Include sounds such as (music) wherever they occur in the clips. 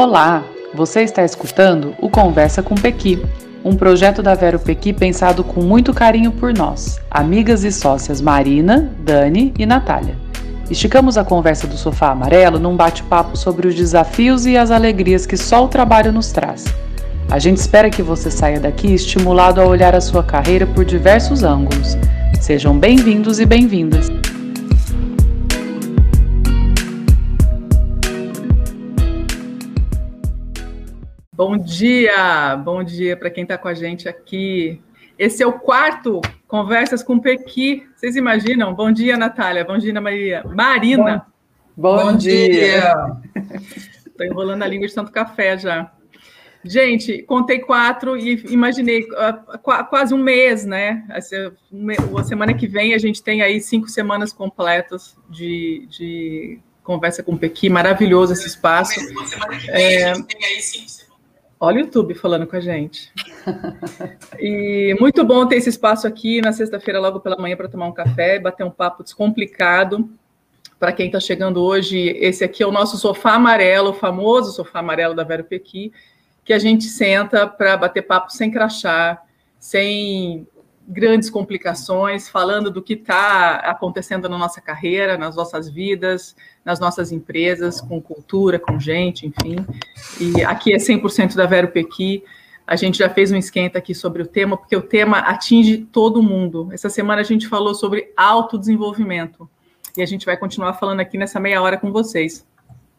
Olá, você está escutando o Conversa com Pequi, um projeto da Vero Pequi pensado com muito carinho por nós, amigas e sócias Marina, Dani e Natália. Esticamos a conversa do sofá amarelo num bate-papo sobre os desafios e as alegrias que só o trabalho nos traz. A gente espera que você saia daqui estimulado a olhar a sua carreira por diversos ângulos. Sejam bem-vindos e bem-vindas. Bom dia, bom dia para quem está com a gente aqui. Esse é o quarto Conversas com Pequi. Vocês imaginam? Bom dia, Natália. Bom dia, Maria. Marina. Bom, bom, bom dia. Estou (laughs) enrolando a língua de tanto café já. Gente, contei quatro e imaginei uh, quase um mês, né? A semana que vem a gente tem aí cinco semanas completas de, de conversa com Pequi. Maravilhoso esse espaço. Semana que vem é... a gente tem aí cinco semanas Olha o YouTube falando com a gente. E muito bom ter esse espaço aqui na sexta-feira, logo pela manhã, para tomar um café, bater um papo descomplicado. Para quem está chegando hoje, esse aqui é o nosso sofá amarelo, o famoso sofá amarelo da Vero Pequi, que a gente senta para bater papo sem crachá, sem grandes complicações, falando do que está acontecendo na nossa carreira, nas nossas vidas, nas nossas empresas, com cultura, com gente, enfim. E aqui é 100% da Vero Pequi. A gente já fez um esquenta aqui sobre o tema, porque o tema atinge todo mundo. Essa semana a gente falou sobre autodesenvolvimento. E a gente vai continuar falando aqui nessa meia hora com vocês.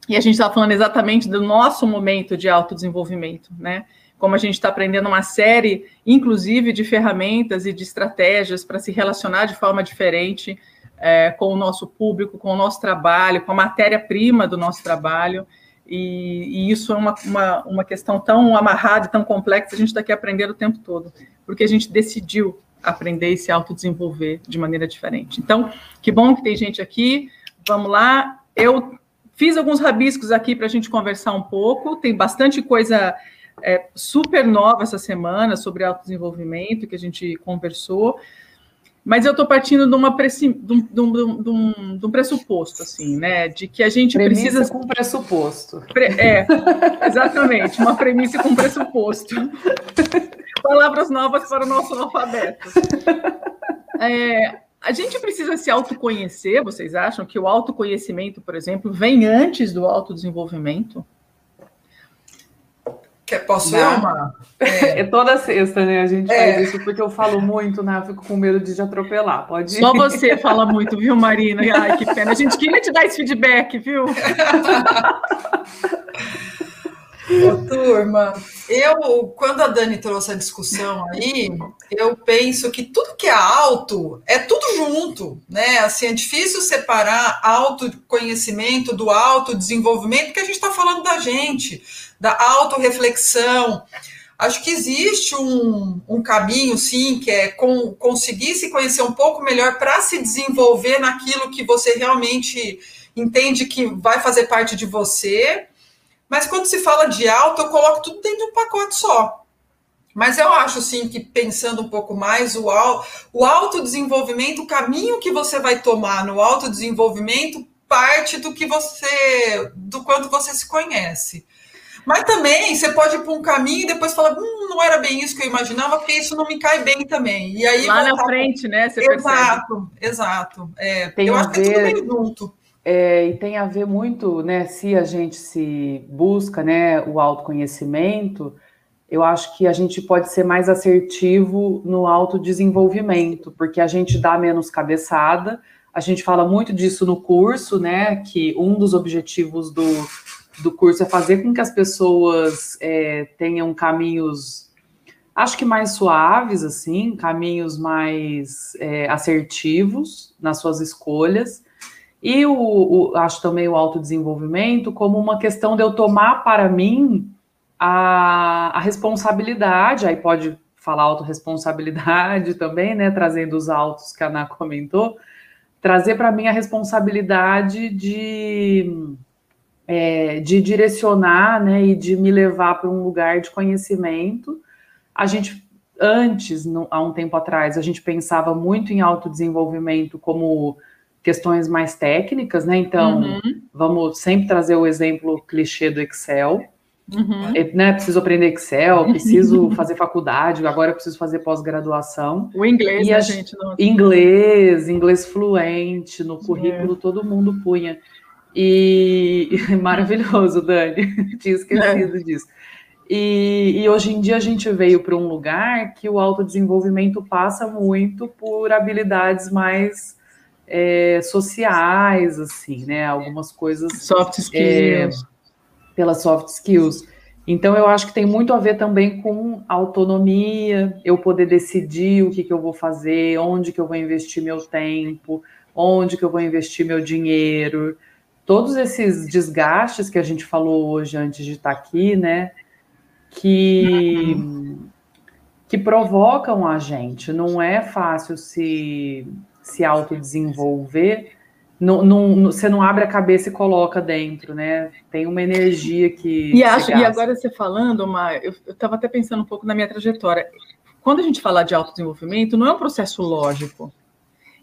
E a gente está falando exatamente do nosso momento de autodesenvolvimento, né? Como a gente está aprendendo uma série, inclusive, de ferramentas e de estratégias para se relacionar de forma diferente é, com o nosso público, com o nosso trabalho, com a matéria-prima do nosso trabalho. E, e isso é uma, uma, uma, questão tão amarrada e tão complexa, a gente está aqui aprendendo o tempo todo, porque a gente decidiu aprender e se autodesenvolver de maneira diferente. Então, que bom que tem gente aqui. Vamos lá. Eu fiz alguns rabiscos aqui para a gente conversar um pouco, tem bastante coisa é, super nova essa semana sobre autodesenvolvimento que a gente conversou, mas eu estou partindo de, uma de, um, de, um, de, um, pressuposto, assim, né? De que a gente premissa precisa. com pressuposto. É, exatamente, uma premissa com pressuposto. (laughs) Palavras novas para o nosso alfabeto. É, a gente precisa se autoconhecer, vocês acham que o autoconhecimento, por exemplo, vem antes do autodesenvolvimento? Quer, posso ir uma? É. é. toda sexta, né? A gente é. faz isso porque eu falo muito, né? Eu fico com medo de te atropelar. Pode ir. Só você fala muito, viu, Marina? Ai, que pena. A gente queria te dar esse feedback, viu? (laughs) Ô, turma, eu, quando a Dani trouxe a discussão aí, eu penso que tudo que é alto é tudo junto, né? Assim, é difícil separar autoconhecimento do autodesenvolvimento, porque a gente está falando da gente da autorreflexão. Acho que existe um, um caminho, sim, que é com, conseguir se conhecer um pouco melhor para se desenvolver naquilo que você realmente entende que vai fazer parte de você. Mas quando se fala de auto, eu coloco tudo dentro de um pacote só. Mas eu acho, sim, que pensando um pouco mais, o, o autodesenvolvimento, o caminho que você vai tomar no autodesenvolvimento, parte do que você, do quanto você se conhece. Mas também você pode ir para um caminho e depois falar, hum, não era bem isso que eu imaginava, porque isso não me cai bem também. E aí lá na frente, né? Você exato, percebe. exato. É, tem eu acho ver, que é tudo bem junto. É, e tem a ver muito, né? Se a gente se busca, né, o autoconhecimento, eu acho que a gente pode ser mais assertivo no autodesenvolvimento, porque a gente dá menos cabeçada. A gente fala muito disso no curso, né? Que um dos objetivos do do curso é fazer com que as pessoas é, tenham caminhos, acho que mais suaves, assim, caminhos mais é, assertivos nas suas escolhas. E o, o, acho também o autodesenvolvimento como uma questão de eu tomar para mim a, a responsabilidade, aí pode falar autorresponsabilidade (laughs) também, né? Trazendo os autos que a Ana comentou, trazer para mim a responsabilidade de é, de direcionar né, e de me levar para um lugar de conhecimento. A gente, antes, no, há um tempo atrás, a gente pensava muito em autodesenvolvimento como questões mais técnicas, né? Então, uhum. vamos sempre trazer o exemplo clichê do Excel. Uhum. É, né, preciso aprender Excel, (laughs) preciso fazer faculdade, agora eu preciso fazer pós-graduação. O inglês, e né, a gente? Não... Inglês, inglês fluente, no currículo é. todo mundo punha. E (laughs) maravilhoso, Dani, (laughs) tinha esquecido é. disso. E, e, hoje em dia a gente veio para um lugar que o autodesenvolvimento passa muito por habilidades mais é, sociais, assim, né? Algumas coisas. Soft skills. Pelas soft skills. Então, eu acho que tem muito a ver também com autonomia, eu poder decidir o que, que eu vou fazer, onde que eu vou investir meu tempo, onde que eu vou investir meu dinheiro. Todos esses desgastes que a gente falou hoje antes de estar aqui, né? Que, que provocam a gente. Não é fácil se, se autodesenvolver não, não, você não abre a cabeça e coloca dentro, né? Tem uma energia que. E, acho, e agora você falando, eu estava até pensando um pouco na minha trajetória. Quando a gente fala de autodesenvolvimento, não é um processo lógico.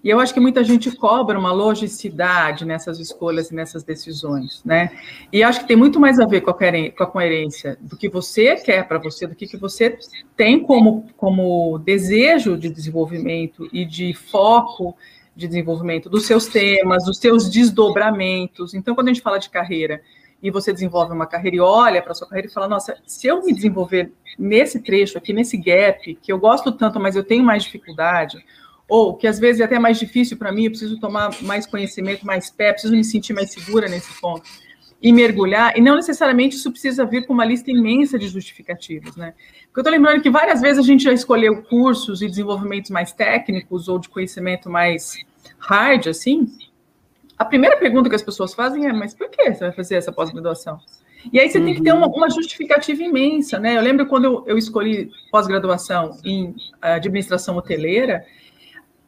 E eu acho que muita gente cobra uma logicidade nessas escolhas e nessas decisões, né? E acho que tem muito mais a ver com a, com a coerência do que você quer para você, do que, que você tem como, como desejo de desenvolvimento e de foco de desenvolvimento dos seus temas, dos seus desdobramentos. Então, quando a gente fala de carreira e você desenvolve uma carreira e olha para sua carreira e fala, nossa, se eu me desenvolver nesse trecho aqui, nesse gap, que eu gosto tanto, mas eu tenho mais dificuldade, ou que às vezes é até mais difícil para mim, eu preciso tomar mais conhecimento, mais pé, preciso me sentir mais segura nesse ponto e mergulhar, e não necessariamente isso precisa vir com uma lista imensa de justificativas, né? Porque eu estou lembrando que várias vezes a gente já escolheu cursos e desenvolvimentos mais técnicos ou de conhecimento mais hard, assim. A primeira pergunta que as pessoas fazem é: mas por que você vai fazer essa pós-graduação? E aí você uhum. tem que ter uma, uma, justificativa imensa, né? Eu lembro quando eu, eu escolhi pós-graduação em administração hoteleira,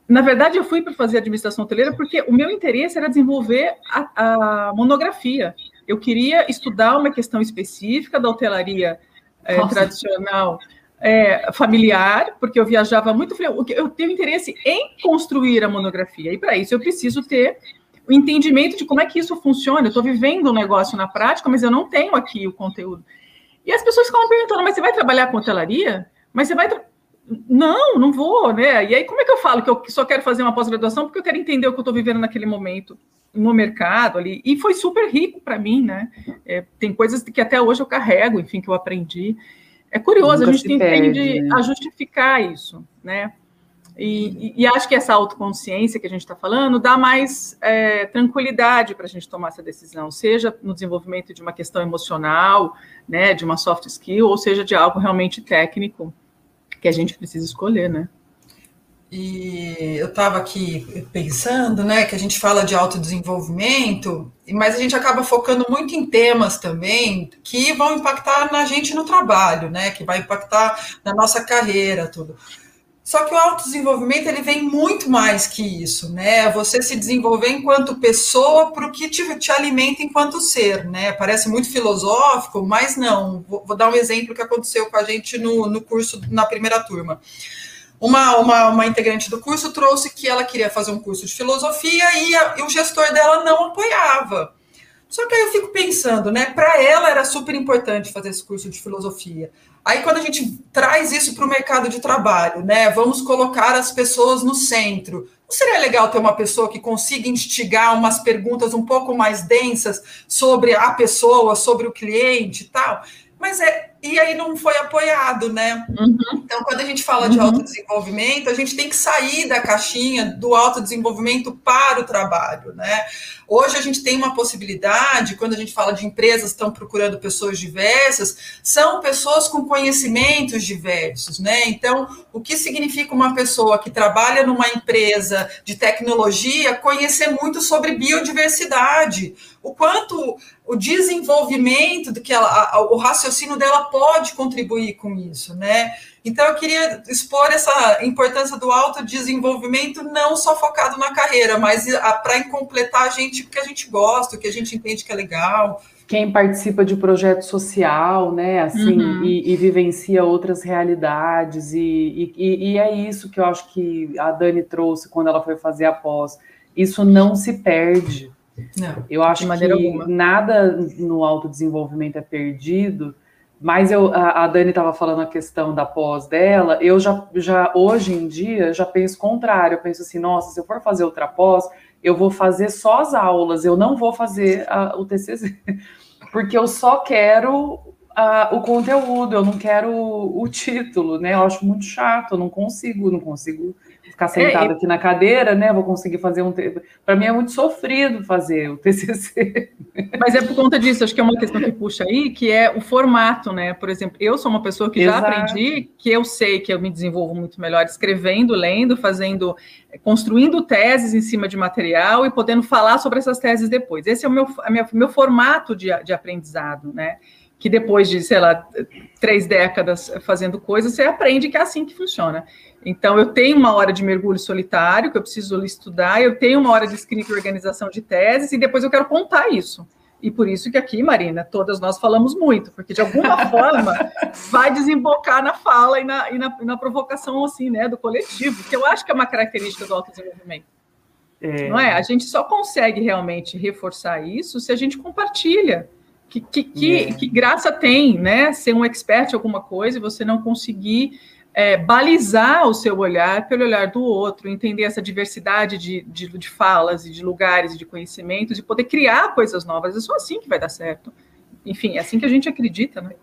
na verdade, eu fui para fazer administração hoteleira porque o meu interesse era desenvolver a, a monografia. Eu queria estudar uma questão específica da hotelaria é, tradicional é, familiar, porque eu viajava muito. Eu tenho interesse em construir a monografia, e para isso eu preciso ter o entendimento de como é que isso funciona. Eu estou vivendo um negócio na prática, mas eu não tenho aqui o conteúdo. E as pessoas ficam perguntando: mas você vai trabalhar com hotelaria? Mas você vai. Não, não vou, né? E aí, como é que eu falo que eu só quero fazer uma pós-graduação porque eu quero entender o que eu estou vivendo naquele momento no mercado ali? E foi super rico para mim, né? É, tem coisas que até hoje eu carrego, enfim, que eu aprendi. É curioso, Nunca a gente tende né? a justificar isso, né? E, e, e, acho que essa autoconsciência que a gente está falando dá mais é, tranquilidade para a gente tomar essa decisão, seja no desenvolvimento de uma questão emocional, né, de uma soft skill, ou seja de algo realmente técnico que a gente precisa escolher, né? E eu estava aqui pensando, né, que a gente fala de autodesenvolvimento, mas a gente acaba focando muito em temas também que vão impactar na gente no trabalho, né, que vai impactar na nossa carreira, tudo. Só que o autodesenvolvimento ele vem muito mais que isso, né? Você se desenvolver enquanto pessoa para o que te, te, alimenta enquanto ser, né? Parece muito filosófico, mas não. Vou, vou, dar um exemplo que aconteceu com a gente no, no curso na primeira turma uma, uma, uma, integrante do curso trouxe que ela queria fazer um curso de filosofia e, a, e o gestor dela não apoiava. Só que aí eu fico pensando, né? Para ela era super importante fazer esse curso de filosofia. Aí quando a gente traz isso para o mercado de trabalho, né? Vamos colocar as pessoas no centro. Não seria legal ter uma pessoa que consiga instigar umas perguntas um pouco mais densas sobre a pessoa, sobre o cliente e tal? Mas é, e aí não foi apoiado, né? Uhum. Então, quando a gente fala de uhum. autodesenvolvimento, a gente tem que sair da caixinha do autodesenvolvimento para o trabalho, né? Hoje a gente tem uma possibilidade, quando a gente fala de empresas que estão procurando pessoas diversas, são pessoas com conhecimentos diversos, né? Então, o que significa uma pessoa que trabalha numa empresa de tecnologia conhecer muito sobre biodiversidade? O quanto o desenvolvimento do que ela, o raciocínio dela pode contribuir com isso, né? Então eu queria expor essa importância do autodesenvolvimento não só focado na carreira, mas para completar a gente o que a gente gosta, o que a gente entende que é legal. Quem participa de projeto social, né, assim, uhum. e, e, vivencia outras realidades, e, e, e é isso que eu acho que a Dani trouxe quando ela foi fazer a pós. Isso não se perde, não, eu acho que alguma. nada no autodesenvolvimento é perdido, mas eu, a, Dani estava falando a questão da pós dela, eu já, já hoje em dia já penso contrário, eu penso assim, nossa, se eu for fazer outra pós, eu vou fazer só as aulas, eu não vou fazer a, o TCC, (laughs) porque eu só quero a, o conteúdo, eu não quero o, o título, né? Eu acho muito chato, eu não consigo, não consigo ficar é, sentado é, aqui na cadeira, né? Vou conseguir fazer um. Para mim é muito sofrido fazer o TCC. Mas é por conta disso, acho que é uma questão que puxa aí, que é o formato, né? Por exemplo, eu sou uma pessoa que Exato. já aprendi que eu sei que eu me desenvolvo muito melhor escrevendo, lendo, fazendo, construindo teses em cima de material e podendo falar sobre essas teses depois. Esse é o meu, minha, meu formato de, de aprendizado, né? Que depois de, sei lá, três décadas fazendo coisas, você aprende que é assim que funciona. Então, eu tenho uma hora de mergulho solitário, que eu preciso estudar, eu tenho uma hora de escrita e organização de teses, e depois eu quero contar isso. E por isso que aqui, Marina, todas nós falamos muito, porque de alguma (laughs) forma vai desembocar na fala e na, e na, na, provocação, assim, né, do coletivo, que eu acho que é uma característica do autodesenvolvimento. É... Não é? A gente só consegue realmente reforçar isso se a gente compartilha. Que, que, que, é. que graça tem, né? Ser um expert em alguma coisa e você não conseguir é, balizar o seu olhar pelo olhar do outro, entender essa diversidade de, de, de falas e de lugares e de conhecimentos e poder criar coisas novas. É só assim que vai dar certo. Enfim, é assim que a gente acredita, né?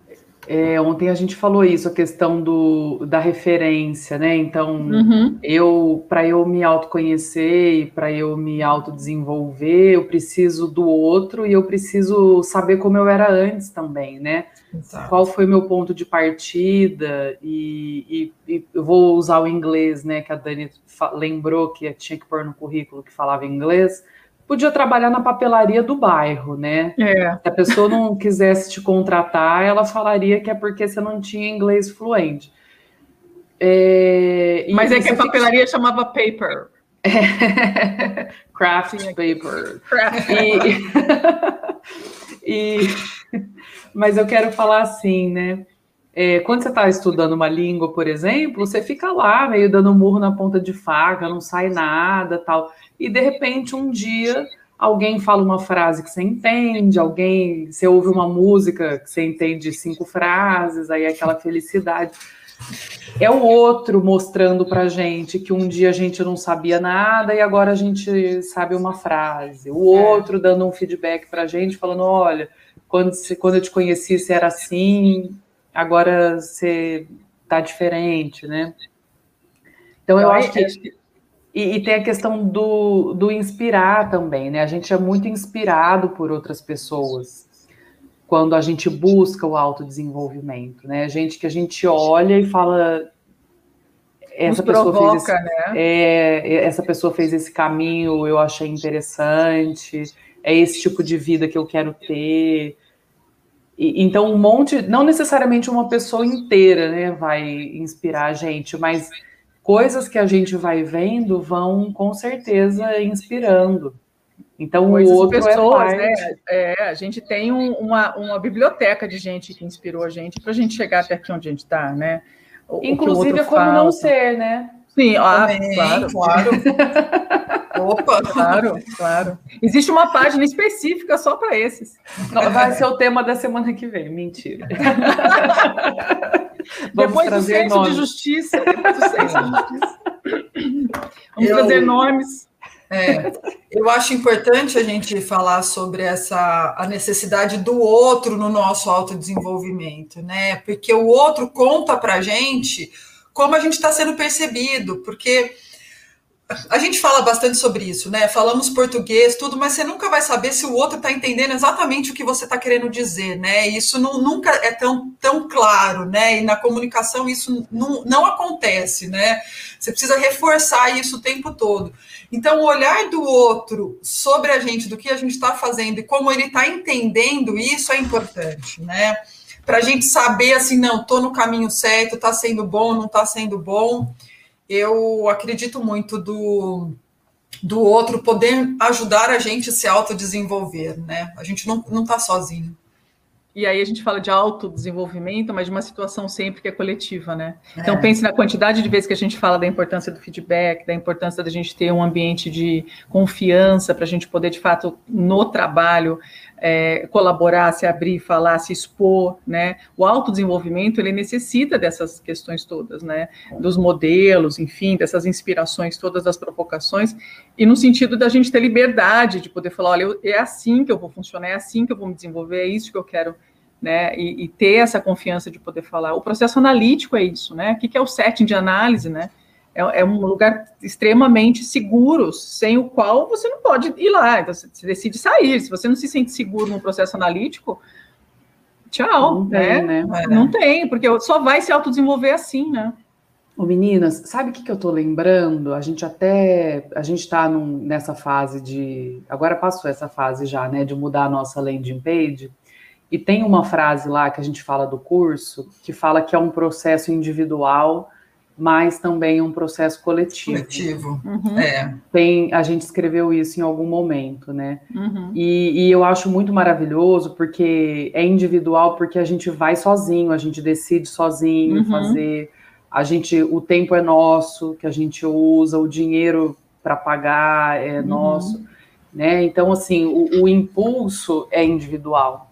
É, ontem a gente falou isso, a questão do, da referência, né? Então, uhum. eu para eu me autoconhecer e para eu me autodesenvolver, eu preciso do outro e eu preciso saber como eu era antes também, né? Exato. Qual foi meu ponto de partida e, e, e, eu vou usar o inglês, né? Que a Dani lembrou que tinha que pôr no currículo que falava inglês podia trabalhar na papelaria do bairro, né? É. Se a pessoa não quisesse te contratar, ela falaria que é porque você não tinha inglês fluente. É, Mas é que a papelaria fica... chamava paper. (laughs) É. Craft paper. Craft. E... (laughs) e... Mas eu quero falar assim, né? É, quando você está estudando uma língua, por exemplo, você fica lá meio dando murro na ponta de faca, não sai nada, tal e de repente um dia alguém fala uma frase que você entende, alguém, você ouve uma música que você entende cinco frases, aí é aquela felicidade. É o outro mostrando para gente que um dia a gente não sabia nada e agora a gente sabe uma frase. O é. outro dando um feedback para a gente, falando: olha, quando, quando eu te conheci você era assim, agora você tá diferente, né? Então eu acho que e, e, tem a questão do, do inspirar também, né? A gente é muito inspirado por outras pessoas quando a gente busca o autodesenvolvimento, né? Gente que a gente olha e fala. Essa Nos pessoa provoca, fez esse, né? é, essa pessoa fez esse caminho, eu achei interessante, é esse tipo de vida que eu quero ter. E, então, um monte, não necessariamente uma pessoa inteira, né, vai inspirar a gente, mas coisas que a gente vai vendo vão com certeza inspirando. Então Coisas o outro é pessoas, é, né? É, a gente tem um, uma, uma biblioteca de gente que inspirou a gente para a gente chegar até aqui onde a gente está, né? O, Inclusive o é como fala. não ser, né? Sim, ah, claro, claro. Opa, claro, claro. Existe uma página específica só para esses. Vai ser o tema da semana que vem, mentira. (laughs) Vamos depois do senso de justiça, depois do senso de (laughs) justiça. Vamos eu, trazer nomes. É, eu acho importante a gente falar sobre essa a necessidade do outro no nosso autodesenvolvimento, né? Porque o outro conta para a gente como a gente está sendo percebido, porque a gente fala bastante sobre isso, né? Falamos português, tudo, mas você nunca vai saber se o outro está entendendo exatamente o que você está querendo dizer, né? Isso não, nunca é tão, tão claro, né? E na comunicação isso não, não acontece, né? Você precisa reforçar isso o tempo todo. Então, o olhar do outro sobre a gente, do que a gente está fazendo e como ele está entendendo isso é importante, né? Para a gente saber assim, não, estou no caminho certo, está sendo bom, não está sendo bom eu acredito muito do, do outro poder ajudar a gente a se autodesenvolver, né? A gente não está sozinho. E aí a gente fala de autodesenvolvimento, mas de uma situação sempre que é coletiva, né? É. Então pense na quantidade de vezes que a gente fala da importância do feedback, da importância da gente ter um ambiente de confiança para a gente poder, de fato, no trabalho, é, colaborar, se abrir, falar, se expor, né? O autodesenvolvimento, ele necessita dessas questões todas, né? Dos modelos, enfim, dessas inspirações todas, das provocações, e no sentido da gente ter liberdade de poder falar, olha, eu, é assim que eu vou funcionar, é assim que eu vou me desenvolver, é isso que eu quero né, e, e, ter essa confiança de poder falar. O processo analítico é isso, né? O que é o setting de análise, né? É, é, um lugar extremamente seguro, sem o qual você não pode ir lá. Então, você decide sair. Se você não se sente seguro no processo analítico, tchau, não né? Tem, né? É. Não tem, porque só vai se autodesenvolver assim, né? Ô, meninas, sabe o que, que eu tô lembrando? A gente até. A gente tá num, nessa fase de. Agora passou essa fase já, né? De mudar a nossa landing page. E tem uma frase lá que a gente fala do curso que fala que é um processo individual mas também um processo coletivo. Coletivo, uhum. é. Tem, a gente escreveu isso em algum momento, né? Uhum. E, e, eu acho muito maravilhoso porque é individual, porque a gente vai sozinho, a gente decide sozinho uhum. fazer, a gente, o tempo é nosso, que a gente usa, o dinheiro para pagar é uhum. nosso, né? Então, assim, o, o impulso é individual.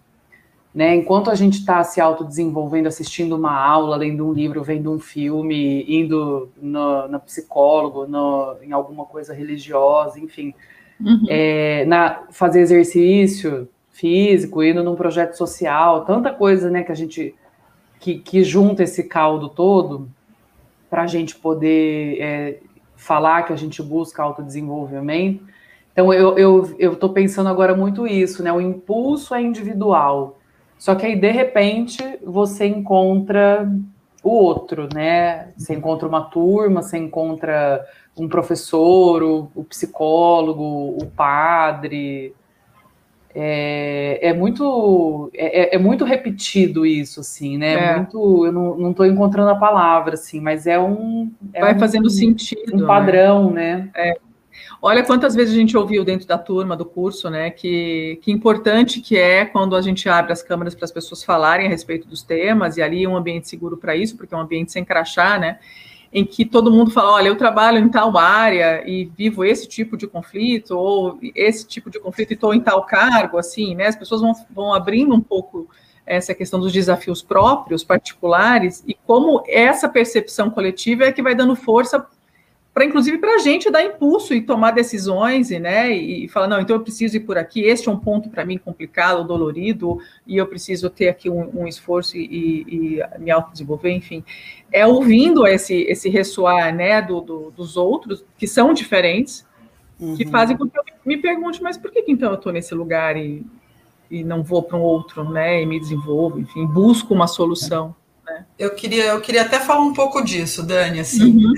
Né? Enquanto a gente está se autodesenvolvendo, assistindo uma aula, lendo um livro, vendo um filme, indo no, no psicólogo, no, em alguma coisa religiosa, enfim, uhum. é, na, fazer exercício físico, indo num projeto social, tanta coisa né, que a gente que, que junta esse caldo todo para a gente poder é, falar que a gente busca autodesenvolvimento. Então eu estou eu, eu pensando agora muito isso, né? O impulso é individual só que aí, de repente, você encontra o outro, né? Você encontra uma turma, você encontra um professor, o, o psicólogo, o padre. É, é muito é, é, muito repetido isso, assim, né? É. Muito, eu não estou encontrando a palavra, assim, mas é um. É Vai um, fazendo sentido. Um né? padrão, né? né? É. Olha quantas vezes a gente ouviu dentro da turma do curso, né? Que, que importante que é quando a gente abre as câmeras para as pessoas falarem a respeito dos temas, e ali um ambiente seguro para isso, porque é um ambiente sem crachá, né? Em que todo mundo fala, olha, eu trabalho em tal área e vivo esse tipo de conflito, ou esse tipo de conflito e estou em tal cargo, assim, né? As pessoas vão, vão abrindo um pouco essa questão dos desafios próprios, particulares, e como essa percepção coletiva é que vai dando força para inclusive para a gente dar impulso e tomar decisões e, né, e falar, não, então eu preciso ir por aqui, este é um ponto para mim complicado, dolorido, e eu preciso ter aqui um, um esforço e, e me autodesenvolver, enfim. É ouvindo esse, esse ressoar né, do, do, dos outros, que são diferentes, uhum. que fazem com que eu me pergunte, mas por que, que então eu estou nesse lugar e, e não vou para um outro, né, e me desenvolvo, enfim, busco uma solução. Né? Eu, queria, eu queria até falar um pouco disso, Dani, assim, uhum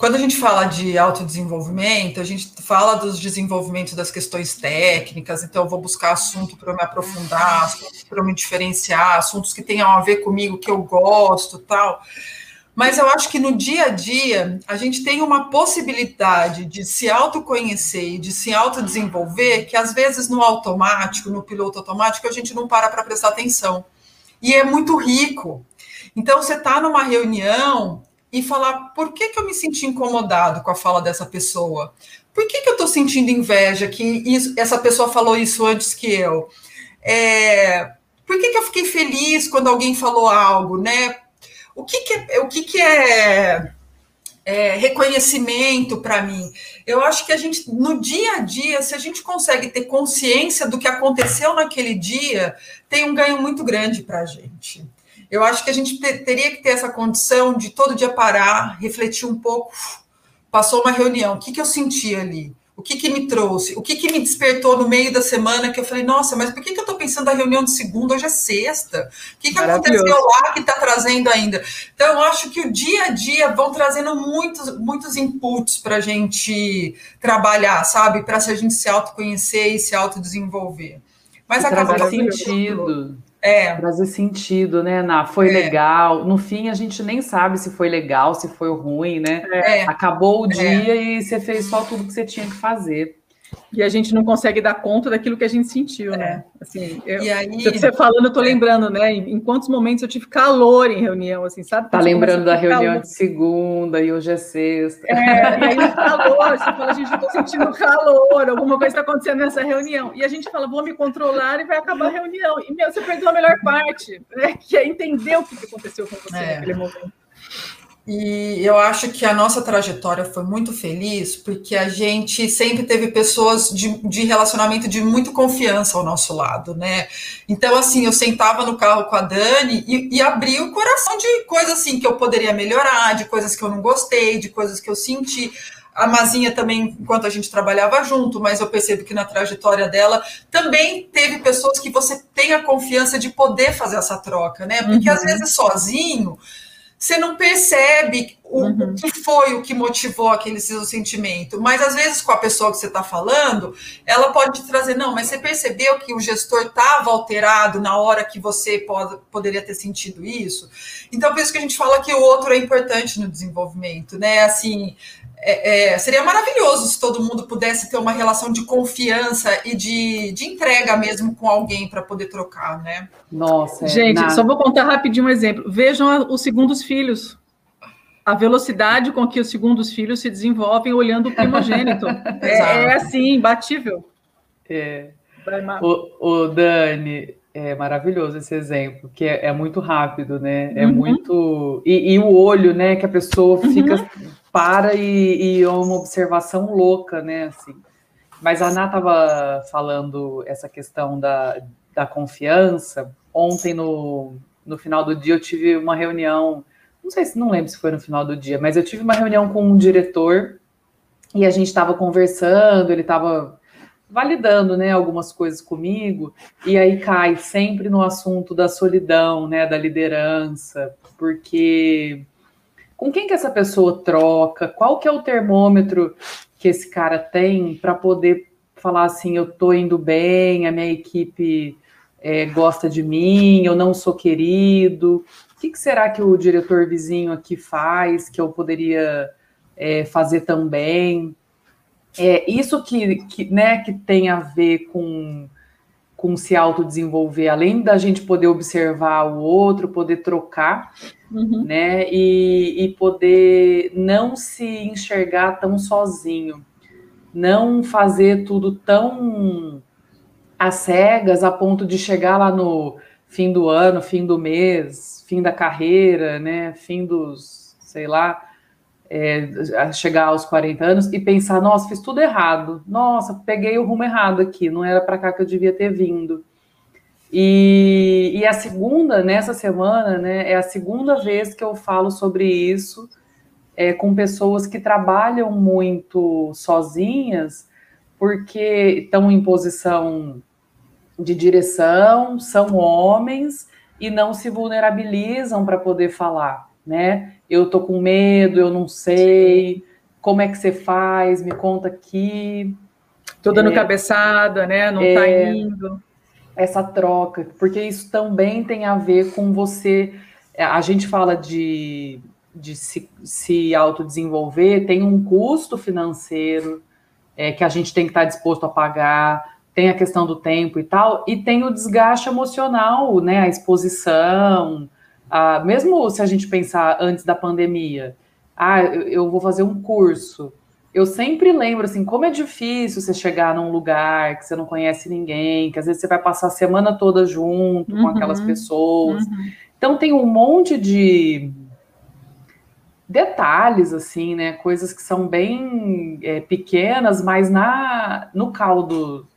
quando a gente fala de autodesenvolvimento, a gente fala dos desenvolvimentos das questões técnicas, então eu vou buscar assunto para me aprofundar, para me diferenciar, assuntos que tenham a ver comigo, que eu gosto, tal. Mas eu acho que no dia a dia a gente tem uma possibilidade de se autoconhecer e de se autodesenvolver que às vezes no automático, no piloto automático, a gente não para para prestar atenção. E é muito rico. Então você está numa reunião e falar por que, que eu me senti incomodado com a fala dessa pessoa? Por que, que eu estou sentindo inveja que isso, essa pessoa falou isso antes que eu? É, por que, que eu fiquei feliz quando alguém falou algo, né? O que, que é, o que, que é, é reconhecimento para mim? Eu acho que a gente, no dia a dia, se a gente consegue ter consciência do que aconteceu naquele dia, tem um ganho muito grande para a gente. Eu acho que a gente teria que ter essa condição de todo dia parar, refletir um pouco. Passou uma reunião, o que, que eu senti ali? O que, que me trouxe? O que, que me despertou no meio da semana que eu falei, nossa, mas por que, que eu estou pensando na reunião de segunda? Hoje é sexta. O que, que aconteceu lá que está trazendo ainda? Então, eu acho que o dia a dia vão trazendo muitos, muitos inputs para a gente trabalhar, sabe? Para a gente se autoconhecer e se autodesenvolver. Mas acaba sentido. É. Trazer sentido, né, Ana? Foi é. legal. No fim, a gente nem sabe se foi legal, se foi ruim, né? É. Acabou o é. dia e você fez só tudo que você tinha que fazer. E a gente não consegue dar conta daquilo que a gente sentiu, né? é. né? Assim, eu, e aí, você falando, eu tô lembrando, né? Em, em, quantos momentos eu tive calor em reunião, assim, sabe? Tá lembrando da reunião calor. de segunda e hoje é sexta. É, e aí o calor, você fala, gente, eu tô sentindo calor, alguma coisa está acontecendo nessa reunião. E a gente fala, vou me controlar e vai acabar a reunião. E, meu, você perdeu a melhor parte, né? Que é entender o que aconteceu com você é. naquele momento. E eu acho que a nossa trajetória foi muito feliz, porque a gente sempre teve pessoas de, de, relacionamento de muito confiança ao nosso lado, né? Então, assim, eu sentava no carro com a Dani e, e abria o coração de coisas assim que eu poderia melhorar, de coisas que eu não gostei, de coisas que eu senti. A Mazinha também, enquanto a gente trabalhava junto, mas eu percebo que na trajetória dela também teve pessoas que você tem a confiança de poder fazer essa troca, né? Porque uhum. às vezes sozinho você não percebe o, uhum. que foi o que motivou aquele seu sentimento. Mas às vezes com a pessoa que você está falando, ela pode te trazer, não, mas você percebeu que o gestor estava alterado na hora que você pode, poderia ter sentido isso? Então, por isso que a gente fala que o outro é importante no desenvolvimento, né? Assim, é, é, seria maravilhoso se todo mundo pudesse ter uma relação de confiança e de, de entrega mesmo com alguém para poder trocar, né? Nossa, é, gente, nada. só vou contar rapidinho um exemplo. Vejam os segundos filhos. A velocidade com que os segundos filhos se desenvolvem olhando o primogênito. (laughs) é, é, assim, imbatível. É. O, o Dani, é maravilhoso esse exemplo, que é, é muito rápido, né? É uhum. muito. E, e, o olho, né? Que a pessoa fica uhum para e, e é uma observação louca, né? Assim. Mas a Ana estava falando essa questão da, da confiança. Ontem, no, no final do dia, eu tive uma reunião. Não sei se não lembro se foi no final do dia, mas eu tive uma reunião com um diretor e a gente estava conversando, ele estava validando, né, algumas coisas comigo, e aí cai sempre no assunto da solidão, né, da liderança, porque com quem que essa pessoa troca, qual que é o termômetro que esse cara tem para poder falar assim, eu tô indo bem, a minha equipe é, gosta de mim, eu não sou querido. O que, que, será que o diretor vizinho aqui faz que eu poderia é, fazer também? É, isso que, que, né, que tem a ver com, com se autodesenvolver, além da gente poder observar o outro, poder trocar, uhum. né? E, e poder não se enxergar tão sozinho, não fazer tudo tão às cegas a ponto de chegar lá no fim do ano, fim do mês, fim da carreira, né? Fim dos, sei lá, é, chegar aos 40 anos e pensar, nossa, fiz tudo errado, nossa, peguei o rumo errado aqui, não era para cá que eu devia ter vindo. E, e a segunda, nessa semana, né, é a segunda vez que eu falo sobre isso é, com pessoas que trabalham muito sozinhas, porque estão em posição de direção, são homens e não se vulnerabilizam para poder falar, né? Eu tô com medo, eu não sei, como é que você faz? Me conta aqui. Tô dando é, cabeçada, né? Não tá é, tá indo essa troca, porque isso também tem a ver com você. É, a gente fala de, de se, se autodesenvolver, tem um custo financeiro é, que a gente tem que estar disposto a pagar, tem a questão do tempo e tal, e tem o desgaste emocional, né? A exposição, a, mesmo se a gente pensar antes da pandemia, ah, eu, eu vou fazer um curso eu sempre lembro assim, como é difícil você chegar num lugar que você não conhece ninguém, que às vezes você vai passar a semana toda junto uhum, com aquelas pessoas. Uhum. Então tem um monte de detalhes assim, né? Coisas que são bem é, pequenas, mas na no caldo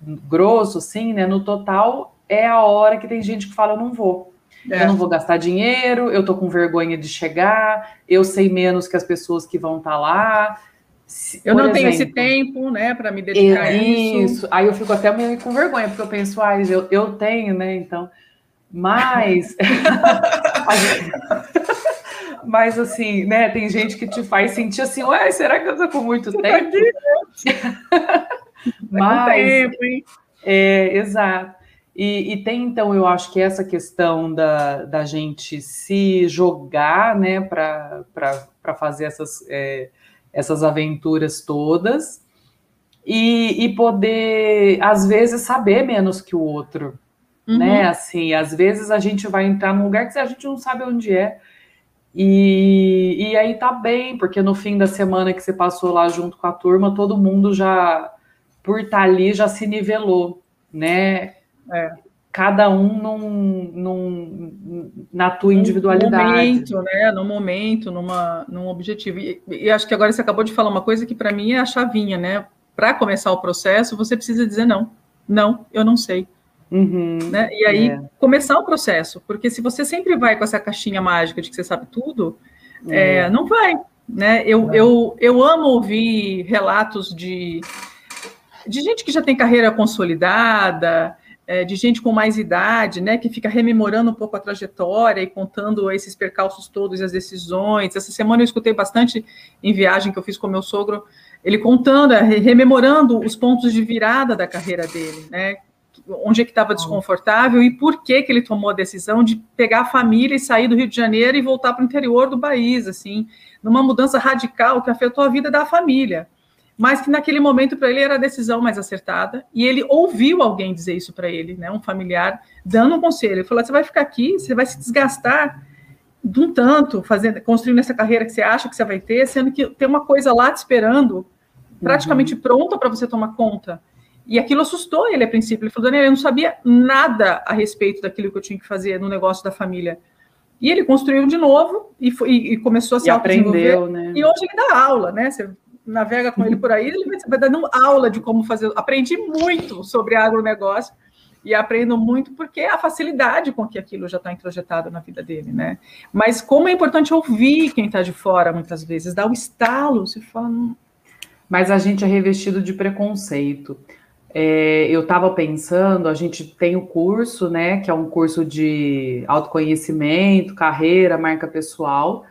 grosso, assim, né? No total é a hora que tem gente que fala eu não vou. É. Eu não vou gastar dinheiro, eu tô com vergonha de chegar, eu sei menos que as pessoas que vão estar tá lá. Eu não exemplo, tenho esse tempo, né, para me dedicar a isso. Isso. Aí eu fico até meio com vergonha, porque eu penso, ah, eu, eu tenho, né? Então, mas. (laughs) mas assim, né? Tem gente que te faz sentir assim, ué, será que eu tô com muito tempo? (laughs) mas. Tempo, hein? É, exato. E, e, tem, então, eu acho que essa questão da, da gente se jogar, né, para fazer essas. É, essas aventuras todas. e, e poder, às vezes, saber menos que o outro. Uhum. Né? Assim, às vezes a gente vai entrar num lugar que a gente não sabe onde é. E, e aí tá bem, porque no fim da semana que você passou lá junto com a turma, todo mundo já, por estar tá ali, já se nivelou, né? É. Cada um num, num, na tua individualidade. No momento, né? No momento, numa, num objetivo. E, e acho que agora você acabou de falar uma coisa que para mim é a chavinha, né? Para começar o processo, você precisa dizer não. Não, eu não sei. Uhum, né? E aí é. começar o processo, porque se você sempre vai com essa caixinha mágica de que você sabe tudo, é. É, não vai. Né? Eu, eu, eu amo ouvir relatos de, de gente que já tem carreira consolidada, é, de gente com mais idade, né, que fica rememorando um pouco a trajetória e contando esses percalços todos e as decisões. Essa semana eu escutei bastante em viagem que eu fiz com meu sogro, ele contando, é, rememorando os pontos de virada da carreira dele, né, onde é que estava desconfortável e por que que ele tomou a decisão de pegar a família e sair do Rio de Janeiro e voltar para o interior do país, assim, numa mudança radical que afetou a vida da família, mas que naquele momento para ele era a decisão mais acertada e ele ouviu alguém dizer isso para ele, né, um familiar dando um conselho, ele falou: você vai ficar aqui, você vai se desgastar de um tanto, fazendo, construindo essa carreira que você acha que você vai ter, sendo que tem uma coisa lá te esperando, praticamente uhum. pronta para você tomar conta. E aquilo assustou ele a princípio. Ele falou, Daniel, eu não sabia nada a respeito daquilo que eu tinha que fazer no negócio da família. E ele construiu de novo e, foi, e começou a se aprendeu, né? E hoje ele dá aula, né? Você navega com ele por aí, ele vai dando aula de como fazer. Aprendi muito sobre agronegócio e aprendo muito porque a facilidade com que aquilo já está introjetado na vida dele, né? Mas como é importante ouvir quem está de fora, muitas vezes, dar o estalo, se fala... Hum. Mas a gente é revestido de preconceito. É, eu estava pensando, a gente tem o curso, né, que é um curso de autoconhecimento, carreira, marca pessoal,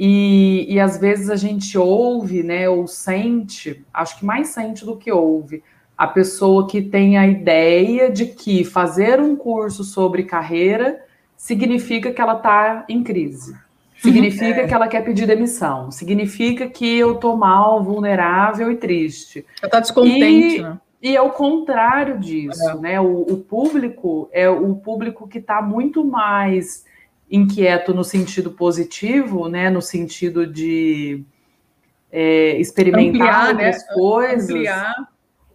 e, e às vezes a gente ouve, né, ou sente, acho que mais sente do que ouve, a pessoa que tem a ideia de que fazer um curso sobre carreira significa que ela está em crise. Significa é. que ela quer pedir demissão. Significa que eu tô mal, vulnerável e triste. Ela tá descontente, e, né? E é o contrário disso, é. né? O, o, público é o público que está muito mais inquieto no sentido positivo, né? No sentido de é, experimentar ampliar, né? coisas. Ampliar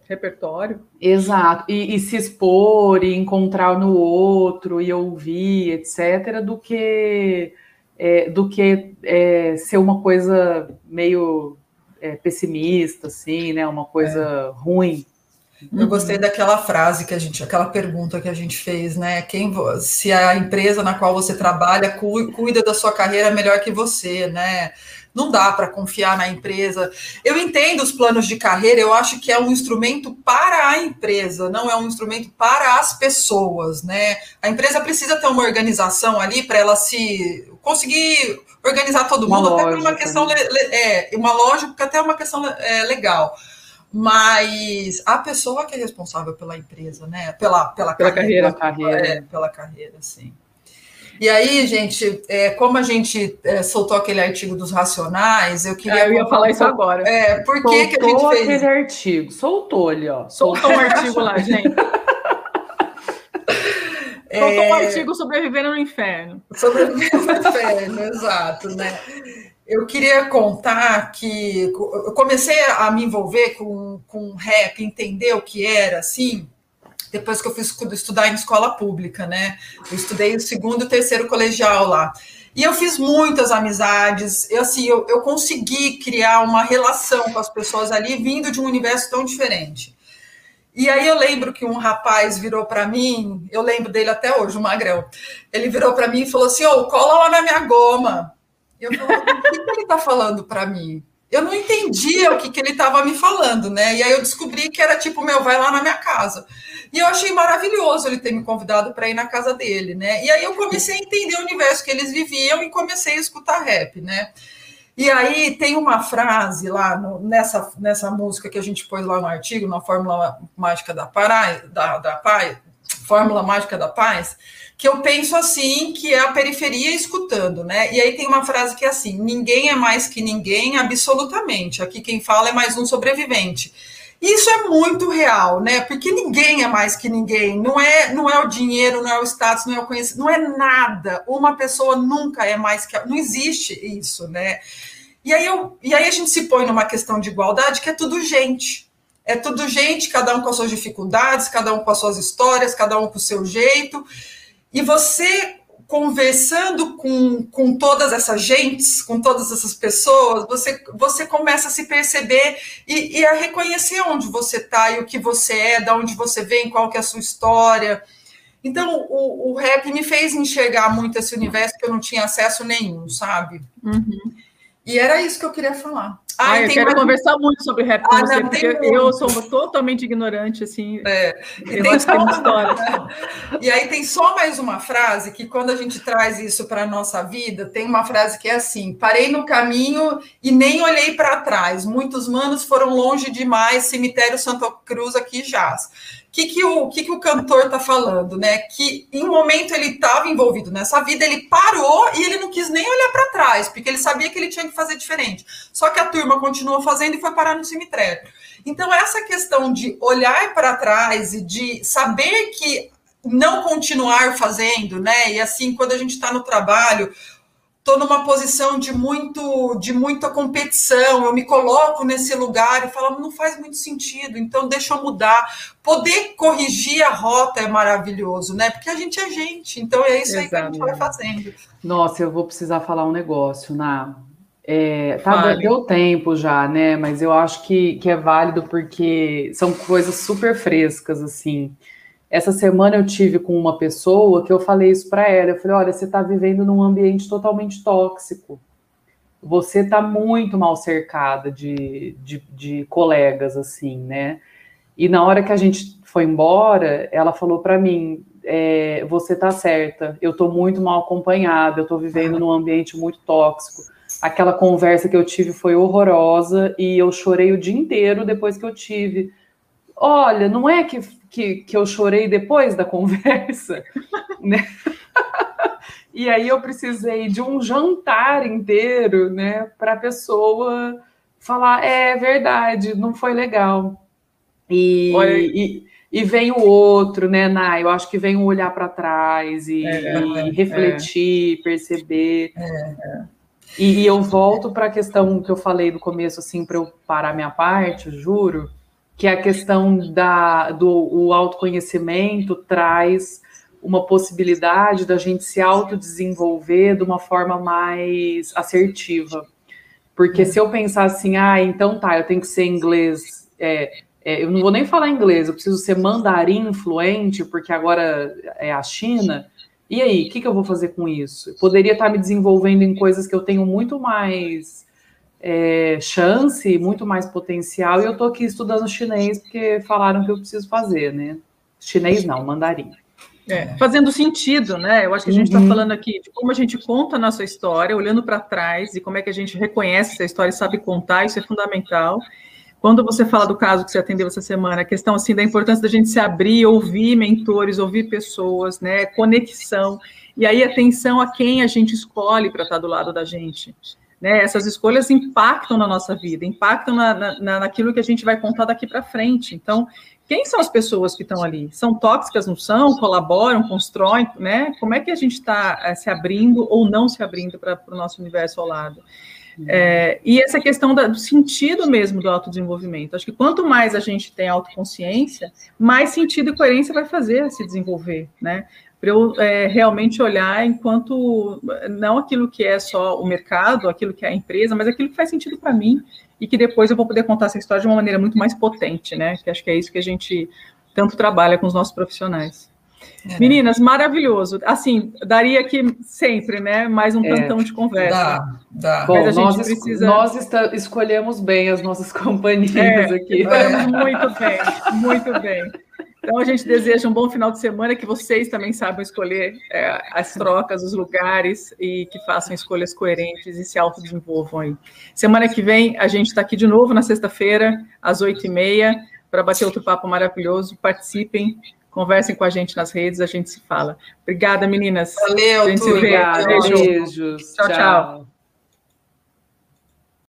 repertório. Exato. E, e, se expor, e encontrar no outro, e ouvir, etc., do que, é, do que é, ser uma coisa meio é, pessimista, assim, né? Uma coisa é. ruim. Eu gostei daquela frase que a gente, aquela pergunta que a gente fez, né? Quem, se a empresa na qual você trabalha cuida da sua carreira melhor que você, né? Não dá para confiar na empresa. Eu entendo os planos de carreira, eu acho que é um instrumento para a empresa, não é um instrumento para as pessoas, né? A empresa precisa ter uma organização ali para ela se conseguir organizar todo mundo, uma até por uma questão né? é, uma lógica, até uma questão é, legal mas a pessoa que é responsável pela empresa, né? Pela, pela, pela carreira, carreira. É, pela carreira, sim. E aí, gente, é, como a gente é, soltou aquele artigo dos racionais, eu queria. É, eu ia falar isso agora. É, por que, que a gente fez? aquele artigo, soltou ali, ó. Soltou um (laughs) artigo lá, gente. Soltou um artigo sobrevivendo no inferno. Sobrevivendo no inferno, (laughs) exato, né? Eu queria contar que eu comecei a me envolver com, com rap, entender o que era, assim, depois que eu fui estudar em escola pública, né? Eu estudei o segundo e terceiro colegial lá. E eu fiz muitas amizades, eu, assim, eu, eu consegui criar uma relação com as pessoas ali, vindo de um universo tão diferente. E aí eu lembro que um rapaz virou para mim, eu lembro dele até hoje, o Magrão. Ele virou para mim e falou assim: "Ô, oh, cola lá na minha goma". Eu falei, o que, ele está falando para mim? Eu não entendia o que, que ele estava me falando, né? E aí eu descobri que era tipo, meu, vai lá na minha casa. E eu achei maravilhoso ele ter me convidado para ir na casa dele, né? E aí eu comecei a entender o universo que eles viviam e comecei a escutar rap, né? E aí tem uma frase lá no, nessa, nessa música que a gente pôs lá no artigo, na Fórmula Mágica da, Pará, da, da Paz, Fórmula Mágica da Paz, que eu penso assim, que é a periferia escutando, né? E aí tem uma frase que é assim: ninguém é mais que ninguém, absolutamente. Aqui quem fala é mais um sobrevivente. Isso é muito real, né? Porque ninguém é mais que ninguém. Não é, não é o dinheiro, não é o status, não é o conhecimento, não é nada. Uma pessoa nunca é mais que. Não existe isso, né? E aí, eu, e aí a gente se põe numa questão de igualdade que é tudo gente. É tudo gente, cada um com as suas dificuldades, cada um com as suas histórias, cada um com o seu jeito. E você conversando com, com todas essas gentes, com todas essas pessoas, você, você começa a se perceber e, e a reconhecer onde você está e o que você é, de onde você vem, qual que é a sua história. Então, o, o rap me fez enxergar muito esse universo que eu não tinha acesso nenhum, sabe? Uhum. E era isso que eu queria falar. Ah, eu quero mais... conversar muito sobre rap com ah, você, não, porque eu sou totalmente ignorante, assim. É. E, tem só... (laughs) e aí tem só mais uma frase que, quando a gente traz isso para a nossa vida, tem uma frase que é assim: parei no caminho e nem olhei para trás. Muitos manos foram longe demais, cemitério Santa Cruz aqui jaz que, que, o, que, que o cantor está falando, né? Que em um momento ele estava envolvido nessa vida, ele parou e ele não quis nem olhar para trás, porque ele sabia que ele tinha que fazer diferente. Só que a turma continuou fazendo e foi parar no cemitério. Então, essa questão de olhar para trás e de saber que não continuar fazendo, né? E assim, quando a gente está no trabalho, estou numa posição de muito de muita competição, eu me coloco nesse lugar e falo, não faz muito sentido, então deixa eu mudar. Poder corrigir a rota é maravilhoso, né? Porque a gente é gente, então é isso aí que a gente vai fazendo. Nossa, eu vou precisar falar um negócio, Ná. É, tá, deu tempo já, né? Mas eu acho que, que é válido porque são coisas super frescas, assim. Essa semana eu tive com uma pessoa que eu falei isso para ela. Eu falei: olha, você está vivendo num ambiente totalmente tóxico. Você está muito mal cercada de, de, de, colegas, assim, né? E na hora que a gente foi embora, ela falou para mim: é, você está certa, eu estou muito mal acompanhada, eu estou vivendo num ambiente muito tóxico. Aquela conversa que eu tive foi horrorosa e eu chorei o dia inteiro depois que eu tive. Olha, não é que que, que eu chorei depois da (laughs) conversa, né? e aí eu precisei de um jantar inteiro, né, para a pessoa falar, é verdade, não foi legal. E, e, e, vem o outro, né, Nai? Eu acho que vem o olhar para trás e, é, e é, refletir, é. perceber. É, e, e eu volto para a questão que eu falei no começo, assim, para eu parar minha parte, juro que a questão da, do autoconhecimento traz uma possibilidade da gente se autodesenvolver de uma forma mais assertiva. Porque se eu pensar assim, ah, então tá, eu tenho que ser inglês, é, é, eu não vou nem falar inglês, eu preciso ser mandarim fluente, porque agora é a China. E aí, o que, que eu vou fazer com isso? Eu poderia estar me desenvolvendo em coisas que eu tenho muito mais é, chance, muito mais potencial, e eu estou aqui estudando chinês porque falaram que eu preciso fazer, né? Chinês não, mandarim. É, fazendo sentido, né? Eu acho que a gente está uhum. falando aqui de como a gente conta a nossa história, olhando para trás, e como é que a gente reconhece essa história e sabe contar, isso é fundamental. Quando você fala do caso que você atendeu essa semana, a questão assim da importância da gente se abrir, ouvir mentores, ouvir pessoas, né? Conexão, e aí atenção a quem a gente escolhe para estar tá do lado da gente. Né? Essas escolhas impactam na nossa vida, impactam na, na, naquilo que a gente vai contar daqui para frente. Então, quem são as pessoas que estão ali? São tóxicas, não são? Colaboram, constroem, né? Como é que a gente está é, se abrindo ou não se abrindo para o nosso universo ao lado? É, e essa questão da, do sentido mesmo do autodesenvolvimento. Acho que quanto mais a gente tem autoconsciência, mais sentido e coerência vai fazer se desenvolver, né? Para eu é, realmente olhar enquanto não aquilo que é só o mercado, aquilo que é a empresa, mas aquilo que faz sentido para mim e que depois eu vou poder contar essa história de uma maneira muito mais potente, né? Que acho que é isso que a gente tanto trabalha com os nossos profissionais. É. Meninas, maravilhoso. Assim, daria aqui sempre, né? Mais um é, tantão de conversa. Dá, dá. Bom, nós, precisa... nós está, escolhemos bem as nossas (laughs) companhias é, aqui. Muito bem, muito bem. Então, a gente deseja um bom final de semana, que vocês também saibam escolher é, as trocas, os lugares e que façam escolhas coerentes e se autodesenvolvam aí. Semana que vem, a gente está aqui de novo na sexta-feira, às oito e meia, para bater outro papo maravilhoso. Participem, conversem com a gente nas redes, a gente se fala. Obrigada, meninas. Valeu, a gente. Beijos. tchau. tchau. tchau.